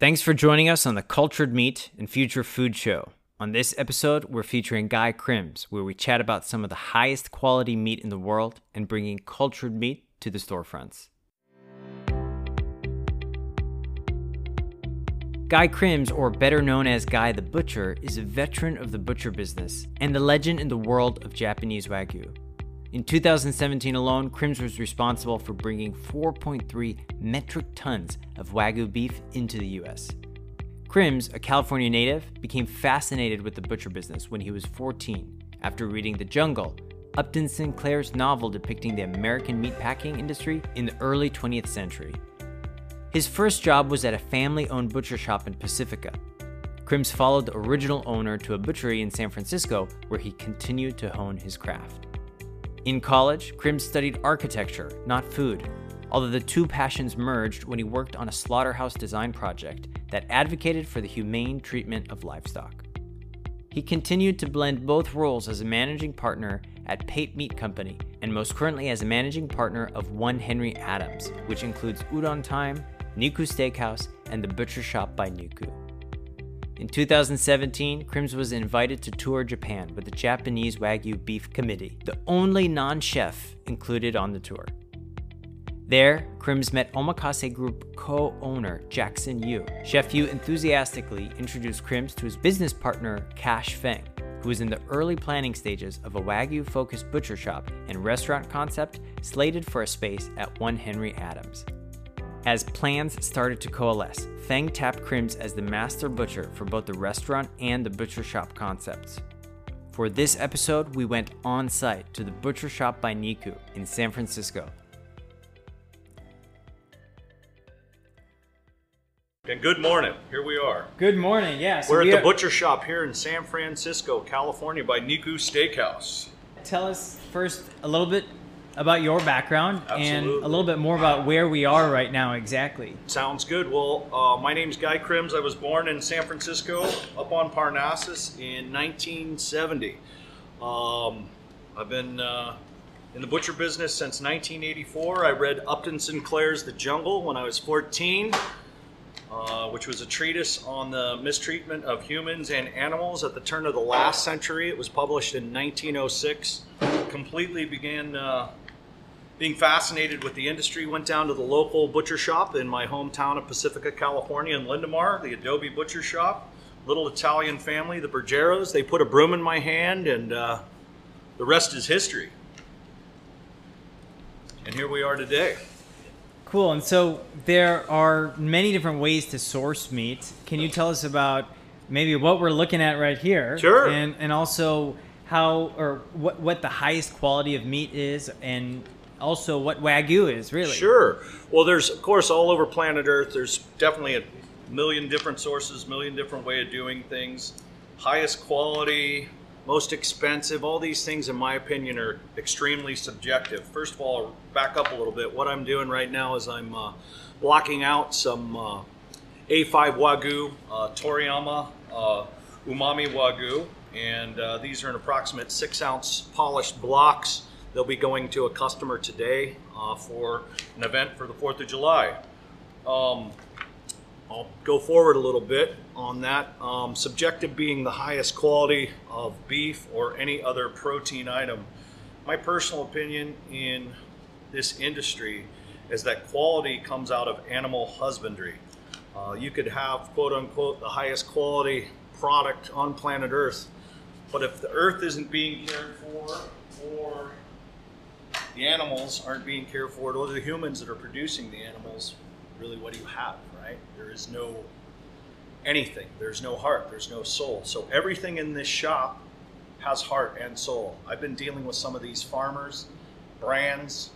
Thanks for joining us on the Cultured Meat and Future Food Show. On this episode, we're featuring Guy Crims, where we chat about some of the highest quality meat in the world and bringing cultured meat to the storefronts. Guy Crims, or better known as Guy the Butcher, is a veteran of the butcher business and a legend in the world of Japanese Wagyu. In 2017 alone, Crims was responsible for bringing 4.3 metric tons of Wagyu beef into the US. Crims, a California native, became fascinated with the butcher business when he was 14 after reading The Jungle, Upton Sinclair's novel depicting the American meatpacking industry in the early 20th century. His first job was at a family owned butcher shop in Pacifica. Crims followed the original owner to a butchery in San Francisco where he continued to hone his craft. In college, Crims studied architecture, not food, although the two passions merged when he worked on a slaughterhouse design project that advocated for the humane treatment of livestock. He continued to blend both roles as a managing partner at Pape Meat Company and most currently as a managing partner of One Henry Adams, which includes Udon Time, Niku Steakhouse, and the Butcher Shop by Niku. In 2017, Crims was invited to tour Japan with the Japanese Wagyu Beef Committee, the only non chef included on the tour. There, Crims met Omakase Group co owner Jackson Yu. Chef Yu enthusiastically introduced Crims to his business partner Kash Feng, who was in the early planning stages of a Wagyu focused butcher shop and restaurant concept slated for a space at One Henry Adams. As plans started to coalesce, Feng tapped Crims as the master butcher for both the restaurant and the butcher shop concepts. For this episode, we went on site to the Butcher Shop by Niku in San Francisco. And good morning. Here we are. Good morning. Yes, We're at the butcher shop here in San Francisco, California, by Niku Steakhouse. Tell us first a little bit about your background and a little bit more about where we are right now exactly. Sounds good. Well, uh, my name's Guy Crims. I was born in San Francisco, up on Parnassus, in 1970. Um, I've been uh, in the butcher business since 1984. I read Upton Sinclair's The Jungle when I was 14. uh, which was a treatise on the mistreatment of humans and animals at the turn of the last century. It was published in 1906. Completely began uh, being fascinated with the industry. Went down to the local butcher shop in my hometown of Pacifica, California, in Linda Mar, the Adobe Butcher Shop. Little Italian family, the Bergeros. They put a broom in my hand, and uh, the rest is history. And here we are today. Cool. And so there are many different ways to source meat. Can you tell us about maybe what we're looking at right here? Sure. And and also how or what what the highest quality of meat is and also what wagyu is really. Sure. Well, there's of course all over planet Earth. There's definitely a million different sources, million different way of doing things. Highest quality, most expensive. All these things, in my opinion, are extremely subjective. First of all, I'll back up a little bit. What I'm doing right now is I'm uh, blocking out some uh, A5 Wagyu, uh, Toriyama uh, Umami Wagyu, and uh, these are an approximate six ounce polished blocks. They'll be going to a customer today uh, for an event for the 4th of July. Um, I'll go forward a little bit on that. Um, subjective being the highest quality of beef or any other protein item. My personal opinion in this industry is that quality comes out of animal husbandry. Uh, you could have, quote unquote, the highest quality product on planet Earth, but if the earth isn't being cared for, or the animals aren't being cared for, or the humans that are producing the animals, really, what do you have, right? There is no anything. There's no heart. There's no soul. So everything in this shop has heart and soul. I've been dealing with some of these farmers, brands,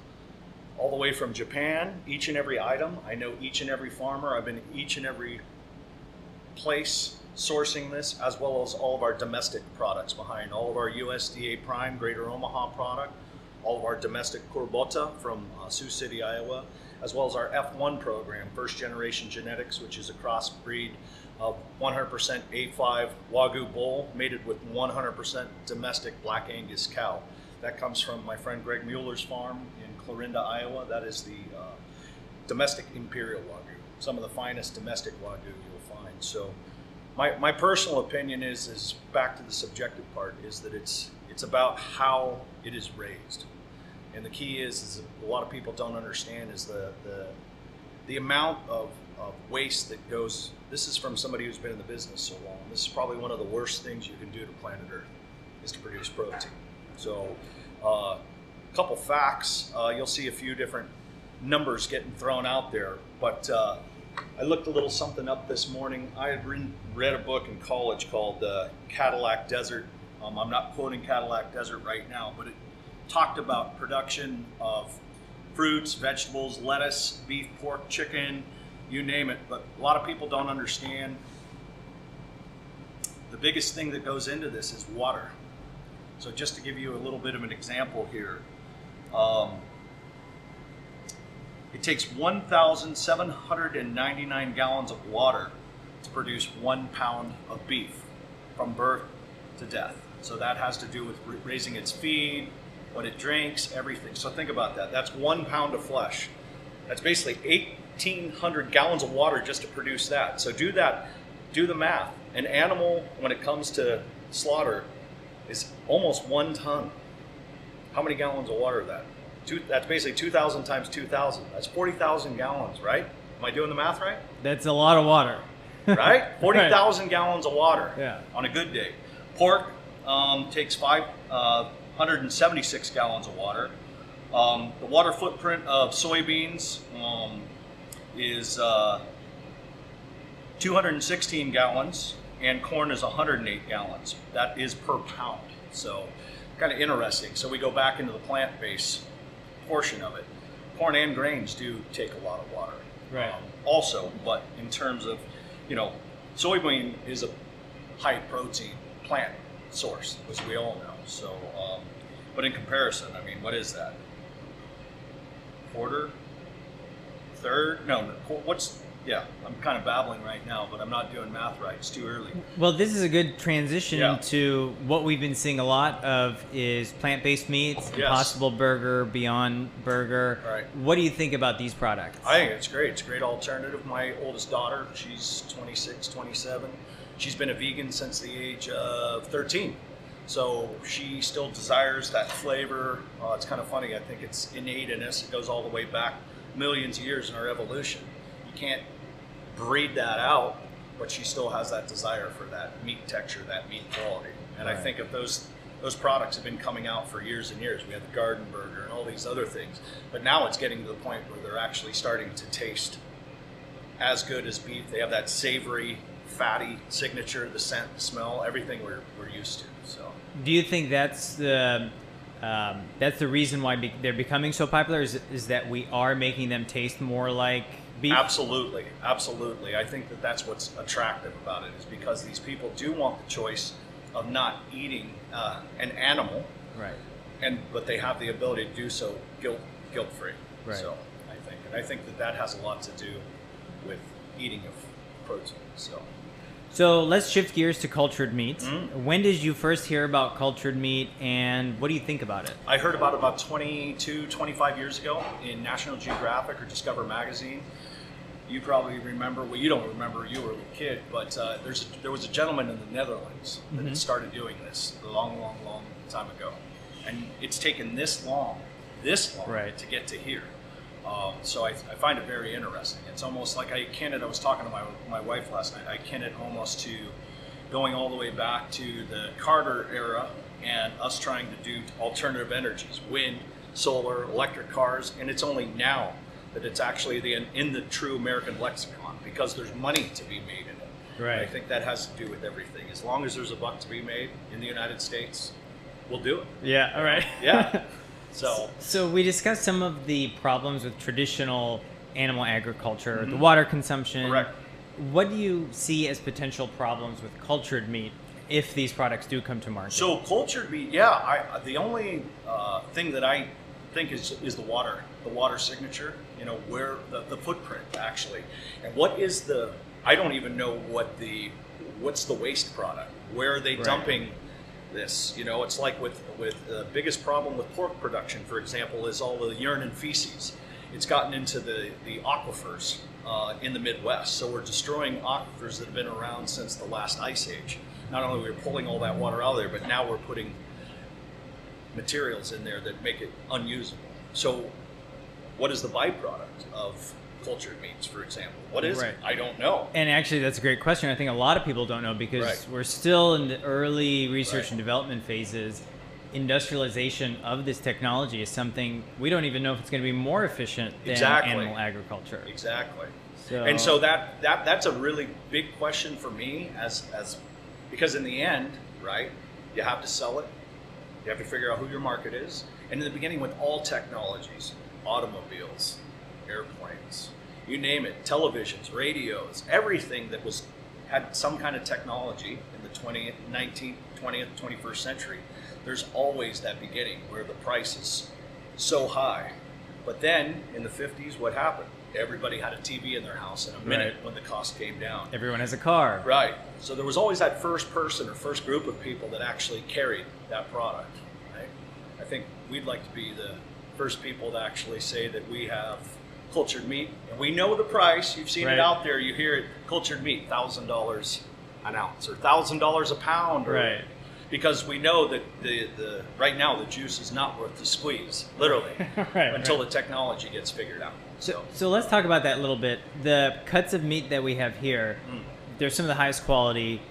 all the way from Japan, each and every item. I know each and every farmer. I've been each and every place sourcing this, as well as all of our domestic products behind all of our USDA Prime Greater Omaha product, all of our domestic Corbota from uh, Sioux City, Iowa, as well as our F1 program, First Generation Genetics, which is a crossbreed of 100% A5 Wagyu bull mated with 100% domestic Black Angus cow. That comes from my friend Greg Mueller's farm in Clarinda, Iowa. That is the uh, domestic Imperial Wagyu. some of the finest domestic wagyu you'll find. So, my, my personal opinion is is back to the subjective part is that it's it's about how it is raised, and the key is is a lot of people don't understand is the the the amount of, of waste that goes. This is from somebody who's been in the business so long. This is probably one of the worst things you can do to planet Earth is to produce protein. So, a uh, couple facts. Uh, you'll see a few different numbers getting thrown out there, but uh, I looked a little something up this morning. I had read a book in college called uh, Cadillac Desert. Um, I'm not quoting Cadillac Desert right now, but it talked about production of fruits, vegetables, lettuce, beef, pork, chicken, you name it. But a lot of people don't understand the biggest thing that goes into this is water. So just to give you a little bit of an example here, um, it takes 1,799 gallons of water to produce one pound of beef from birth to death. So that has to do with raising its feed, what it drinks, everything. So think about that. That's one pound of flesh. That's basically 1,800 gallons of water just to produce that. So do that, do the math. An animal, when it comes to slaughter, is almost one ton. How many gallons of water is that? Two, that's basically 2,000 times 2,000. That's 40,000 gallons, right? Am I doing the math right? That's a lot of water. right? 40,000 right. gallons of water yeah. on a good day. Pork um, takes 576 uh, gallons of water. Um, the water footprint of soybeans um, is uh, 216 gallons, and corn is 108 gallons. That is per pound. So, kind of interesting. So, we go back into the plant base portion of it. Corn and grains do take a lot of water. Right. Um, also, but in terms of, you know, soybean is a high protein plant source, which we all know. So, um, but in comparison, I mean, what is that? Quarter, third? No, what's yeah, I'm kind of babbling right now, but I'm not doing math right. It's too early. Well, this is a good transition yeah. to what we've been seeing a lot of is plant-based meats, yes. Impossible Burger, Beyond Burger. Right. What do you think about these products? I think it's great. It's a great alternative. My oldest daughter, she's 26, 27. She's been a vegan since the age of 13. So she still desires that flavor. Uh, it's kind of funny. I think it's innate in us. It goes all the way back millions of years in our evolution. You can't breed that out, but she still has that desire for that meat texture, that meat quality. And right. I think if those those products have been coming out for years and years. We have the garden burger and all these other things, but now it's getting to the point where they're actually starting to taste as good as beef. They have that savory, fatty signature, the scent, the smell, everything we're, we're used to. So, do you think that's the um, that's the reason why be- they're becoming so popular? Is, is that we are making them taste more like beef? Absolutely, absolutely. I think that that's what's attractive about it is because these people do want the choice of not eating uh, an animal, right? And but they have the ability to do so guilt guilt free. Right. So I think, and I think that that has a lot to do with eating of protein. So. So let's shift gears to cultured meat. Mm-hmm. When did you first hear about cultured meat and what do you think about it? I heard about it about 22, 25 years ago in National Geographic or Discover magazine you probably remember. Well, you don't remember. You were a little kid, but uh, there's a, there was a gentleman in the Netherlands that mm-hmm. started doing this a long, long, long time ago, and it's taken this long, this long right. to get to here. Um, so I, I, find it very interesting. It's almost like I kin it. I was talking to my my wife last night. I kin it almost to going all the way back to the Carter era and us trying to do alternative energies, wind, solar, electric cars, and it's only now that it's actually the, in the true American lexicon because there's money to be made in it. Right. And I think that has to do with everything. As long as there's a buck to be made in the United States, we'll do it. Yeah. All right. Yeah. So. So we discussed some of the problems with traditional animal agriculture, mm-hmm. the water consumption. Correct. What do you see as potential problems with cultured meat if these products do come to market? So cultured meat, yeah. I, the only uh, thing that I think is is the water, the water signature. You know where the, the footprint actually, and what is the? I don't even know what the what's the waste product. Where are they right. dumping this? You know, it's like with with the biggest problem with pork production, for example, is all the urine and feces. It's gotten into the the aquifers uh, in the Midwest. So we're destroying aquifers that have been around since the last ice age. Not only we're we pulling all that water out of there, but now we're putting materials in there that make it unusable. So, what is the byproduct of cultured meats, for example? What is Right. it? I don't know. And actually, that's a great question. I think a lot of people don't know because Right. we're still in the early research Right. and development phases. Industrialization of this technology is something we don't even know if it's going to be more efficient than Exactly. animal agriculture. Exactly. So, and so that, that that's a really big question for me as as because in the end, right, you have to sell it. You have to figure out who your market is. And in the beginning with all technologies, automobiles, airplanes, you name it, televisions, radios, everything that was had some kind of technology in the 20th, 19th, 20th, 21st century, there's always that beginning where the price is so high. But then in the 50s, what happened? Everybody had a TV in their house in a minute Right. when the cost came down. everyone has a car. Right. So there was always that first person or first group of people that actually carried that product. Right. I think we'd like to be the first people to actually say that we have cultured meat, and we know the price. You've seen Right. it out there. You hear it: cultured meat, thousand dollars an ounce or thousand dollars a pound. Or, Right. Because we know that the, the right now the juice is not worth the squeeze, literally, Right, until right. the technology gets figured out. So, so let's talk about that a little bit. The cuts of meat that we have here, Mm. they're some of the highest quality.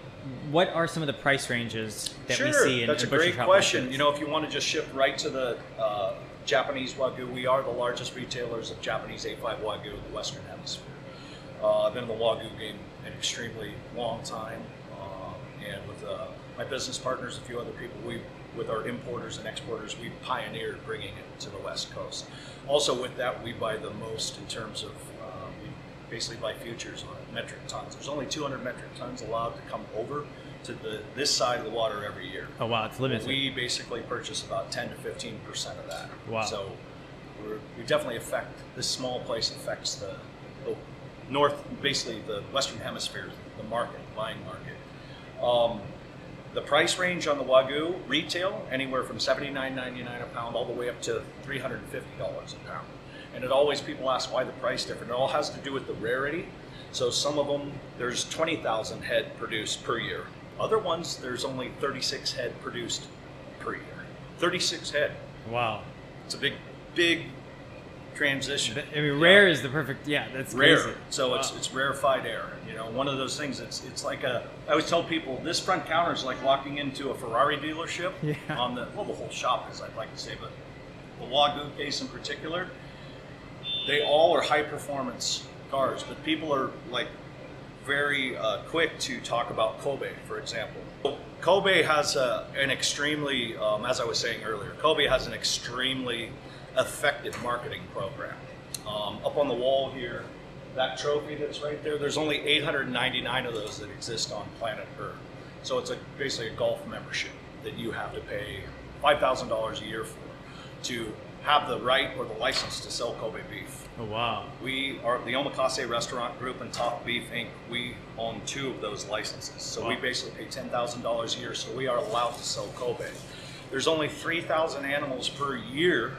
What are some of the price ranges that sure, we see in that's in a great question. like You know, if you want to just shift right to the uh, Japanese Wagyu, we are the largest retailers of Japanese A5 Wagyu in the Western Hemisphere. Uh, I've been in the Wagyu game an extremely long time, uh, and with uh, my business partners, a few other people, we with our importers and exporters, we pioneered bringing it to the West Coast. Also, with that, we buy the most in terms of uh, we basically buy futures on metric tons. There's only 200 metric tons allowed to come over to the this side of the water every year. Oh wow, it's limited. We basically purchase about 10 to 15 percent of that. Wow. So we're, we definitely affect this small place affects the, the north, basically the Western Hemisphere, the market, buying market. Um, the price range on the Wagyu retail anywhere from $79.99 a pound all the way up to $350 a pound. And it always people ask why the price different. It all has to do with the rarity. So some of them there's 20,000 head produced per year. Other ones there's only 36 head produced per year. 36 head. wow. It's a big, big transition. I mean, rare is the perfect. Yeah, that's rare. crazy. So Wow. it's it's rarefied air. You know, one of those things. It's it's like a. I always tell people this front counter is like walking into a Ferrari dealership. Yeah. On the well, the whole shop is. I'd like to say, but the Wagyu case in particular, they all are high performance cars. But people are like very uh, quick to talk about Kobe, for example. Kobe has a, an extremely, um, as I was saying earlier, Kobe has an extremely effective marketing program. Um, up on the wall here, that trophy that's right there, there's only 899 of those that exist on planet Earth. So it's a, basically a golf membership that you have to pay $5,000 a year for to have the right or the license to sell Kobe beef. Oh wow. We are the Omakase Restaurant Group and Top Beef Inc. We own two of those licenses, so we basically pay ten thousand dollars a year. So we are allowed to sell Kobe. There's only three thousand animals per year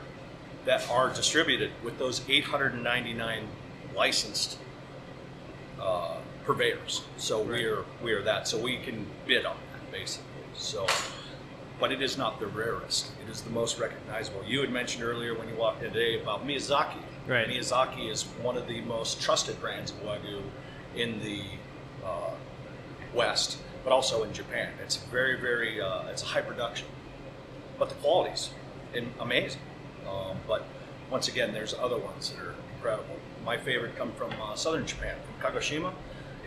that are distributed with those 899 licensed uh, purveyors. So we are we are that. So we can bid on that basically. So, but it is not the rarest. It is the most recognizable. You had mentioned earlier when you walked in today about Miyazaki. Right. Miyazaki is one of the most trusted brands of wagyu in the uh, West, but also in Japan. It's very very uh, it's a high production, but the quality's in, amazing. Um, but once again, there's other ones that are incredible. My favorite come from uh, southern Japan, from Kagoshima,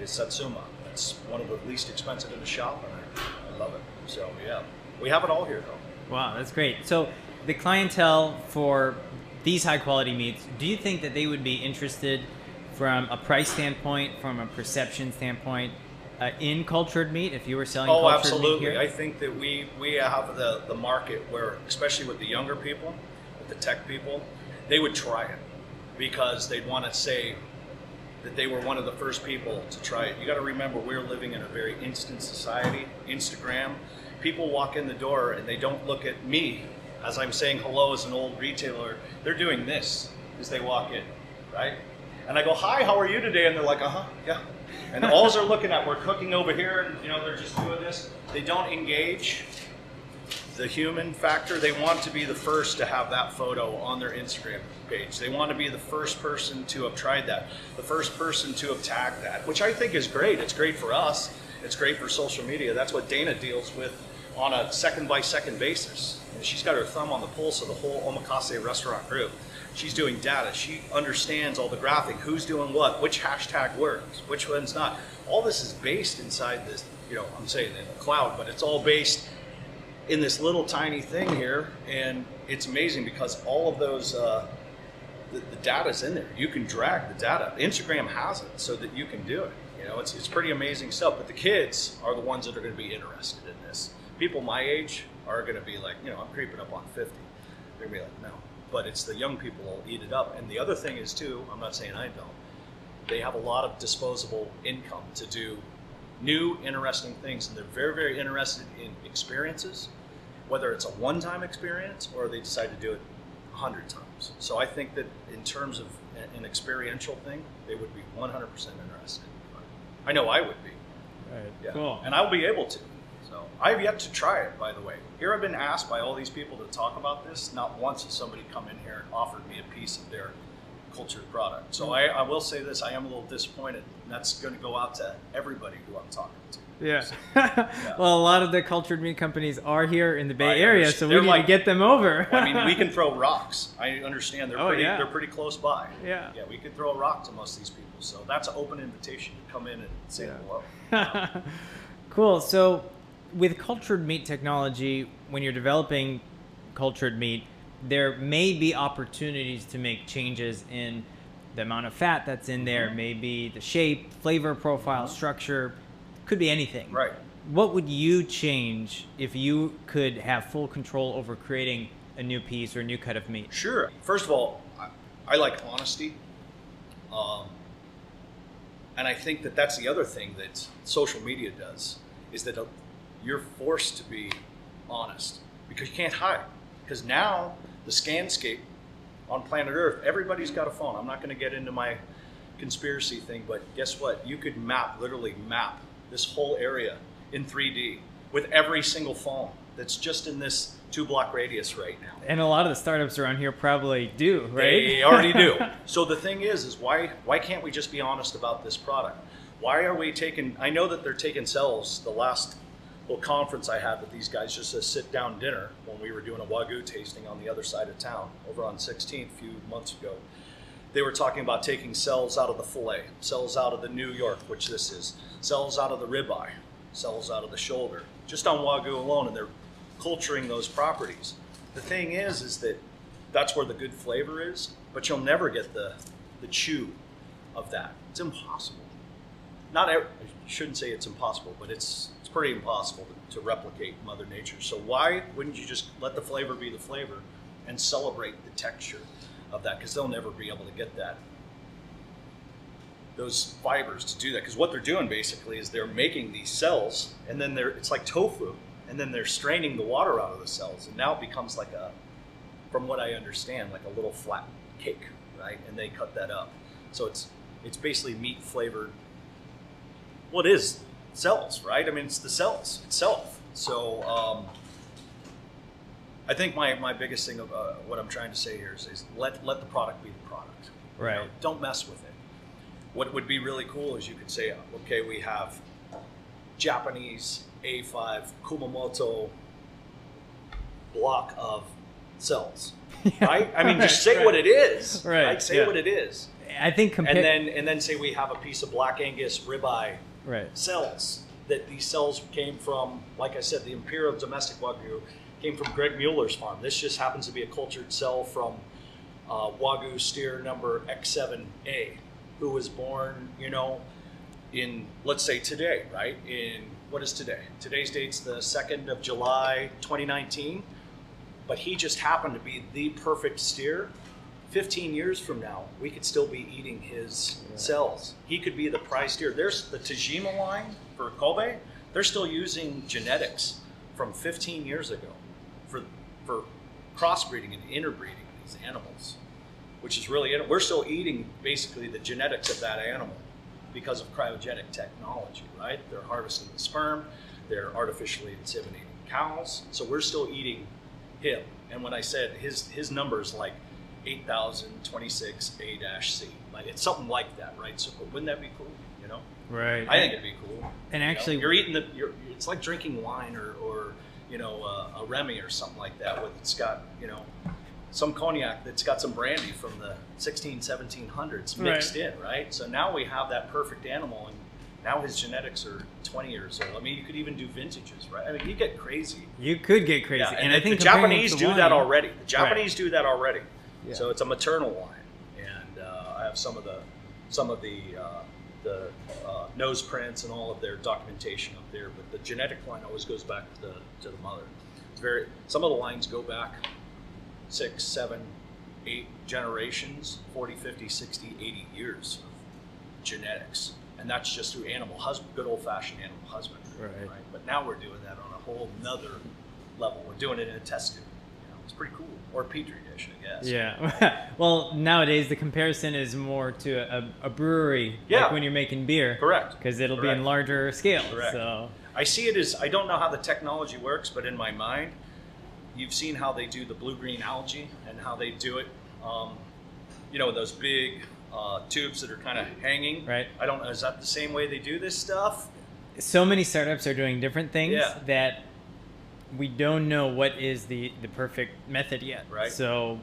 is Satsuma. It's one of the least expensive in the shop, and I, I love it. So yeah, we have it all here though. Wow, that's great. So, the clientele for these high quality meats, do you think that they would be interested from a price standpoint, from a perception standpoint, uh, in cultured meat? If you were selling it? Oh, cultured absolutely. meat I think that we we have the the market where, especially with the younger people, with the tech people, they would try it because they'd want to say that they were one of the first people to try it. You got to remember, we're living in a very instant society. Instagram, people walk in the door and they don't look at me as I'm saying hello as an old retailer. They're doing this as they walk in, right? And I go, "Hi, how are you today?" And they're like, "Uh huh, yeah." And all they're looking at, we're cooking over here, and you know they're just doing this. They don't engage the human factor. They want to be the first to have that photo on their Instagram page. They want to be the first person to have tried that, the first person to have tagged that, which I think is great. It's great for us. It's great for social media. That's what Dana deals with on a second by second basis. She's got her thumb on the pulse of the whole omakase restaurant group. She's doing data. She understands all the graphic, who's doing what, which hashtag works, which one's not. All this is based inside this, you know, I'm saying in the cloud, but it's all based in this little tiny thing here. And it's amazing because all of those, uh, the, the data's in there. You can drag the data. Instagram has it so that you can do it. You know, it's, it's pretty amazing stuff. But the kids are the ones that are going to be interested in this. People my age are going to be like, you know, I'm creeping up on 50. They're going to be like, no. But it's the young people will eat it up. And the other thing is, too, I'm not saying I don't, they have a lot of disposable income to do new, interesting things. And they're very, very interested in experiences, whether it's a one time experience or they decide to do it a hundred times. So I think that in terms of an experiential thing, they would be 100% interested. I know I would be. Right. Yeah. Cool. And I'll be able to. So I've yet to try it, by the way. Here I've been asked by all these people to talk about this. Not once has somebody come in here and offered me a piece of their cultured product. So mm. I, I will say this: I am a little disappointed, and that's going to go out to everybody who I'm talking to. Yeah. well, a lot of the cultured meat companies are here in the Bay I Area, understand. so we They're need like- to get them over. I mean, we can throw rocks. I understand they're Oh, pretty. yeah. They're pretty close by. Yeah. Yeah, we could throw a rock to most of these people. So that's an open invitation to come in and say Yeah. hello. cool. So, with cultured meat technology, when you're developing cultured meat, there may be opportunities to make changes in the amount of fat that's in there, Mhm. maybe the shape, flavor profile, structure, could be anything. Right. What would you change if you could have full control over creating a new piece or a new cut of meat? Sure. First of all, I, I like honesty. Um, and I think that that's the other thing that social media does is that you're forced to be honest because you can't hide. Because now the scanscape on planet Earth, everybody's got a phone. I'm not going to get into my conspiracy thing, but guess what? You could map, literally map this whole area in 3D with every single phone that's just in this two block radius right now. And a lot of the startups around here probably do, right? They already do. So the thing is, is why why can't we just be honest about this product? Why are we taking? I know that they're taking cells. The last little conference I had with these guys, just a sit down dinner when we were doing a wagyu tasting on the other side of town, over on 16th, a few months ago. They were talking about taking cells out of the fillet, cells out of the New York, which this is, cells out of the ribeye, cells out of the shoulder, just on wagyu alone, and they're culturing those properties. The thing is, is that that's where the good flavor is, but you'll never get the the chew of that. It's impossible. Not I shouldn't say it's impossible, but it's pretty impossible to, to replicate Mother Nature. So why wouldn't you just let the flavor be the flavor and celebrate the texture of that? Because they'll never be able to get that those fibers to do that. Because what they're doing basically is they're making these cells, and then they're it's like tofu, and then they're straining the water out of the cells, and now it becomes like a from what I understand, like a little flat cake, right? And they cut that up. So it's it's basically meat flavored. It is cells, right? I mean, it's the cells itself. So um, I think my, my biggest thing of uh, what I'm trying to say here is, is let let the product be the product. You know, Right. don't mess with it. What would be really cool is you could say, okay, we have Japanese A5 Kumamoto block of cells, right? I mean, just say Right. what it is, Right, right? Say yeah. what it is, I think and then and then say we have a piece of Black Angus ribeye right. cells that these cells came from. Like I said, the Imperial Domestic Wagyu came from Greg Mueller's farm. This just happens to be a cultured cell from uh, Wagyu steer number X7A, who was born, you know, in let's say today, right? In what is today? Today's date's the second of July, 2019. But he just happened to be the perfect steer. 15 years from now, we could still be eating his cells. He could be the prize steer. There's the Tajima line for Kobe. They're still using genetics from 15 years ago for for crossbreeding and interbreeding these animals. which is really we're still eating basically the genetics of that animal because of cryogenic technology, right? They're harvesting the sperm, they're artificially inseminating cows, so we're still eating him. And when I said his his numbers like 8026 A-C, like it's something like that, right? So but wouldn't that be cool? You know, Right. I think it'd be cool. And You know, actually- you're eating the. You're, it's like drinking wine or, or you know, uh, a Remy or something like that. With it's got you know, some cognac that's got some brandy from the 16, 1700s mixed in, right? So now we have that perfect animal, and now his genetics are 20 years old. I mean, you could even do vintages, right? I mean, you get crazy. You could get crazy, Yeah, and, I think the Japanese do wine- that already. The Japanese do that already. Yeah. So it's a maternal line, and uh, I have some of the some of the uh, the uh, nose prints and all of their documentation up there. But the genetic line always goes back to the to the mother. It's very some of the lines go back six, seven, eight generations, 40, 50, 60, 80 years of genetics. And that's just through animal husband, good old fashioned animal husbandry. Right. But now we're doing that on a whole nother level. We're doing it in a test tube. It's pretty cool. Or a petri dish, I guess. Yeah. well, nowadays the comparison is more to a, a brewery, Yeah. like when you're making beer. Correct. Because it'll be in larger scale. Correct. So. I see it as I don't know how the technology works, but in my mind, you've seen how they do the blue green algae and how they do it. Um, you know, those big uh, tubes that are kind of hanging. Right. I don't know. Is that the same way they do this stuff? so many startups are doing different things Yeah. that we don't know what is the, the perfect method yet. Right. So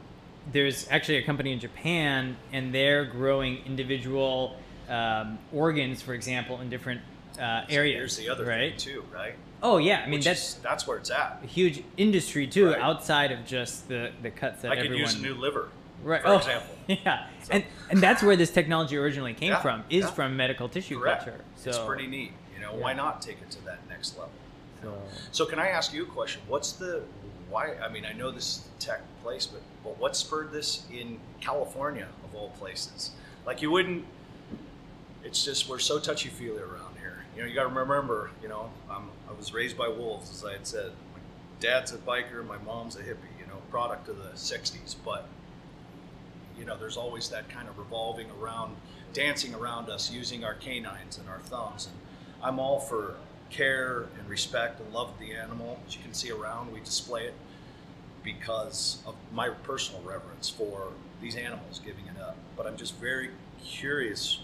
there's actually a company in Japan, and they're growing individual um, organs, for example, in different uh, areas. Here's the other right? thing too, right? Oh yeah, I mean Which that's is- that's where it's at. a huge industry too, Right. outside of just the the cuts that I could use a new liver, right. for oh, example. Yeah, So- and and that's where this technology originally came Yeah, from. Is yeah. from medical tissue Correct. culture. So it's pretty neat. You know, Yeah. why not take it to that next level? So, So can I ask you a question? What's the why? I mean, I know this tech place, but but what spurred this in California of all places? Like you wouldn't. It's just we're so touchy feely around here. You know, you got to remember. You know, I'm, I was raised by wolves, as I had said. My dad's a biker, my mom's a hippie. You know, product of the '60s, but you know, there's always that kind of revolving around, dancing around us, using our canines and our thumbs. And I'm all for care and respect and love of the animal. As you can see around, we display it because of my personal reverence for these animals giving it up. But I'm just very curious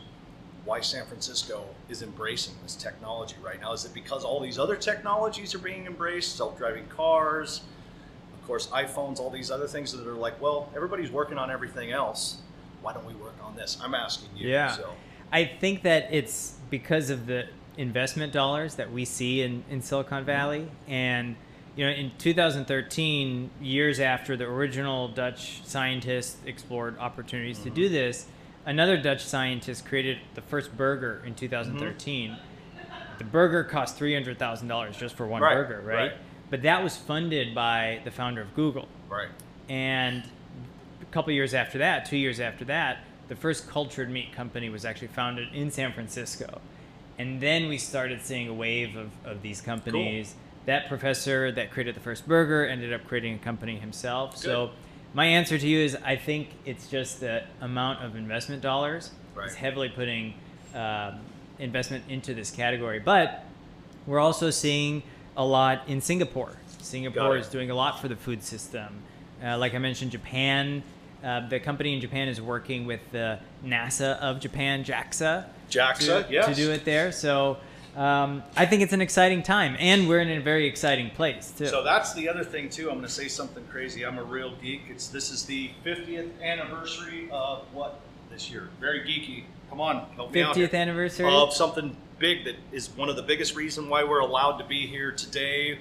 why San Francisco is embracing this technology right now. Is it because all these other technologies are being embraced, self-driving cars, of course, iPhones, all these other things that are like, well, everybody's working on everything else. Why don't we work on this? I'm asking you. Yeah. So, I think that it's because of the investment dollars that we see in, in Silicon Valley. And, you know, in 2013, years after the original Dutch scientists explored opportunities to mm-hmm. do this, another Dutch scientist created the first burger in 2013. Mm-hmm. The burger cost $300,000 just for one Right, burger, right? right. But that was funded by the founder of Google. right. And a couple years after that, two years after that, the first cultured meat company was actually founded in San Francisco. And then we started seeing a wave of, of these companies. That professor that created the first burger ended up creating a company himself. So, my answer to you is I think it's just the amount of investment dollars Right. is heavily putting um, investment into this category. But we're also seeing a lot in Singapore. Singapore is doing a lot for the food system. Uh, like I mentioned, Japan. Uh, the company in Japan is working with the NASA of Japan, JAXA, JAXA, to, yes. to do it there. So um, I think it's an exciting time, and we're in a very exciting place too. So that's the other thing too. I'm going to say something crazy. I'm a real geek. It's this is the 50th anniversary of what this year? Very geeky. Come on, help me out. 50th anniversary. of something big that is one of the biggest reason why we're allowed to be here today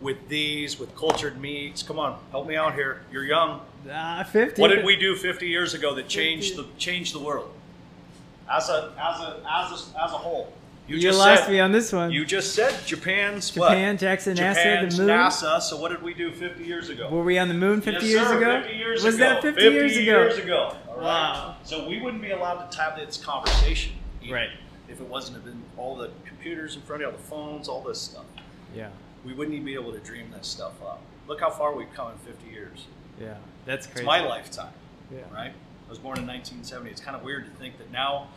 with these with cultured meats. Come on, help me out here. You're young. Ah, 50. What did we do 50 years ago that changed the changed the world? As a as a as a, as a whole. You, just lost said, me on this one. You just said Japan's Japan, what? Jackson, NASA, Japan's the moon. NASA. So what did we do 50 years ago? Were we on the moon 50 Yes, years sir, ago? 50 years Was ago. that 50, years ago? years ago. right? Wow. So we wouldn't be allowed to have this conversation. Right. If it wasn't have been all the computers in front of you, all the phones, all this stuff. Yeah. We wouldn't even be able to dream this stuff up. Look how far we've come in 50 years. Yeah. That's crazy. It's my lifetime, Yeah. right? I was born in 1970. It's kind of weird to think that now,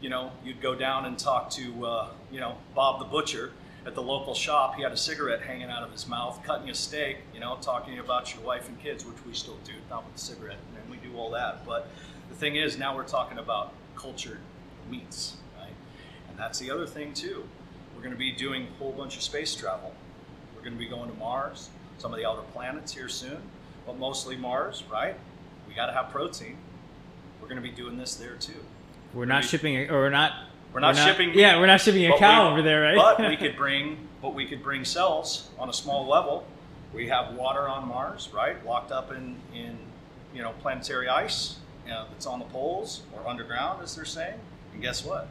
you know, you'd go down and talk to, uh, you know, Bob the butcher at the local shop. He had a cigarette hanging out of his mouth, cutting a steak, you know, talking about your wife and kids, which we still do, not with the cigarette, and we do all that. But the thing is, now we're talking about cultured meats, right? And that's the other thing too. We're going to be doing a whole bunch of space travel. We're going to be going to Mars, some of the outer planets here soon, but mostly Mars, right? We got to have protein. We're going to be doing this there too. We're not shipping, or we're not. We're not shipping. Yeah, we're not shipping a cow we- over there, right? But we could bring, but we could bring cells on a small level. We have water on Mars, right? Locked up in in you know planetary ice you know, that's on the poles or underground, as they're saying. And guess what?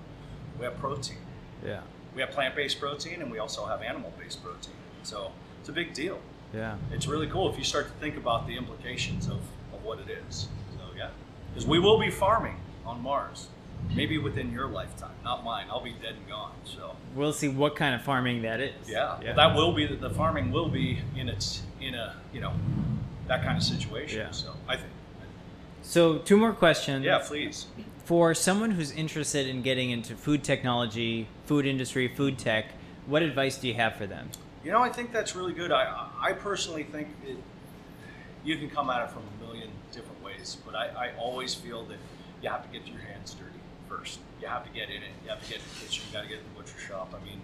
We have protein. yeah, We have plant-based protein, and we also have animal-based protein. So it's a big deal. Yeah. It's really cool if you start to think about the implications of, of what it is. So yeah, because we will be farming on Mars, maybe within your lifetime, not mine. I'll be dead and gone. So We'll see what kind of farming that is. yeah, Well, that will be the farming will be in its in a you know that kind of situation. Yeah. So I think So two more questions. yeah, please. For someone who's interested in getting into food technology, food industry, food tech, what advice do you have for them? You know, I think that's really good. I I personally think it, you can come at it from a million different ways, but I, I always feel that you have to get your hands dirty first. You have to get in it. You have to get in the kitchen. You got to get in the butcher shop. I mean,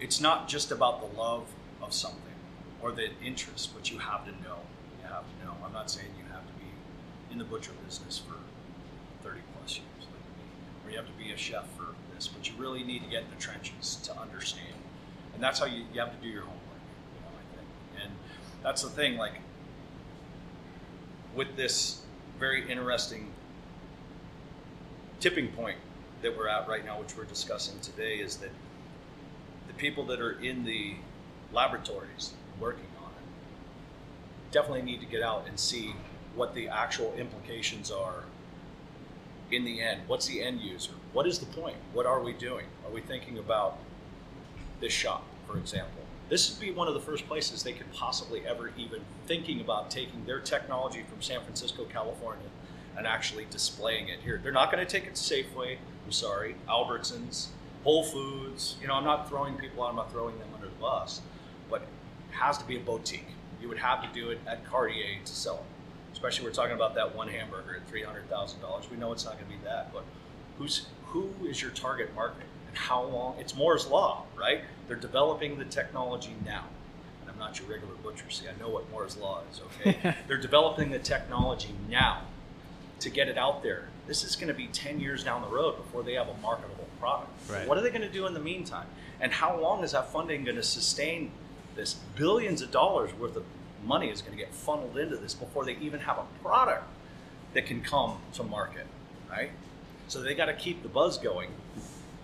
it's not just about the love of something or the interest, but you have to know. You have to know. I'm not saying you have to be in the butcher business for 30 plus years, like or you have to be a chef for this, but you really need to get in the trenches to understand. And that's how you, you have to do your homework, you know, I think. And that's the thing, like, with this very interesting tipping point that we're at right now, which we're discussing today, is that the people that are in the laboratories working on it definitely need to get out and see what the actual implications are in the end. What's the end user? What is the point? What are we doing? Are we thinking about this shop, for example? This would be one of the first places they could possibly ever even thinking about taking their technology from San Francisco, California, and actually displaying it here. They're not going to take it to Safeway. I'm sorry, Albertsons, Whole Foods. You know, I'm not throwing people out. I'm not throwing them under the bus, but it has to be a boutique. You would have to do it at Cartier to sell it. Especially we're talking about that one hamburger at three hundred thousand dollars. We know it's not going to be that, but who's who is your target market and how long? It's Moore's law, right? They're developing the technology now. And I'm not your regular butcher. See, I know what Moore's law is. Okay, they're developing the technology now to get it out there. This is going to be 10 years down the road before they have a marketable product. Right. What are they going to do in the meantime? And how long is that funding going to sustain this? Billions of dollars worth of money is going to get funneled into this before they even have a product that can come to market, right? So they got to keep the buzz going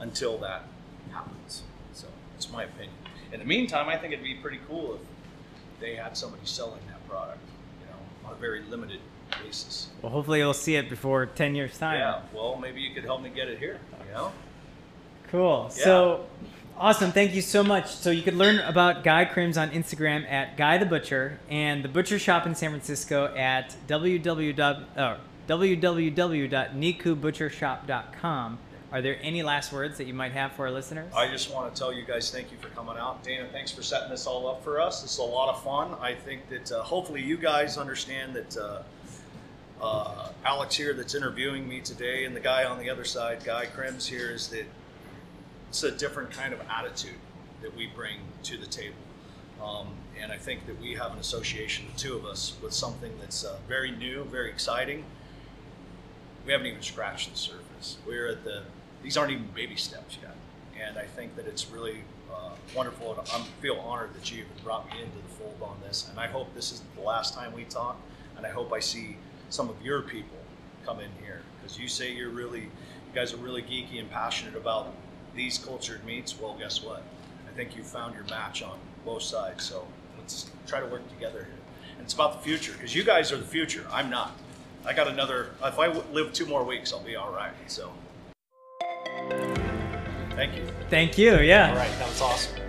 until that happens. So that's my opinion. In the meantime, I think it'd be pretty cool if they had somebody selling that product, you know, on a very limited basis. Well, hopefully you'll see it before 10 years' time. Yeah, well, maybe you could help me get it here. You know, Cool. Yeah. So awesome. Thank you so much. So you could learn about Guy Crims on Instagram at Guy the Butcher and the Butcher Shop in San Francisco at www, uh, www.nikubutchershop.com. Are there any last words that you might have for our listeners? I just want to tell you guys thank you for coming out. Dana, thanks for setting this all up for us. Is a lot of fun. I think that uh, hopefully you guys understand that uh, uh, Alex here that's interviewing me today and the guy on the other side, Guy Crims here, is that it's a different kind of attitude that we bring to the table. Um, and I think that we have an association, the two of us, with something that's uh, very new, very exciting. We haven't even scratched the surface. We're at the, these aren't even baby steps yet. And I think that it's really uh, wonderful. And I feel honored that you brought me into the fold on this. And I hope this is the last time we talk. And I hope I see some of your people come in here because you say you're really, you guys are really geeky and passionate about these cultured meats. Well, guess what? I think you found your match on both sides. So let's try to work together here. And it's about the future because you guys are the future. I'm not. I got another. If I live two more weeks, I'll be all right. So, thank you. Thank you. Yeah. All right, that was awesome.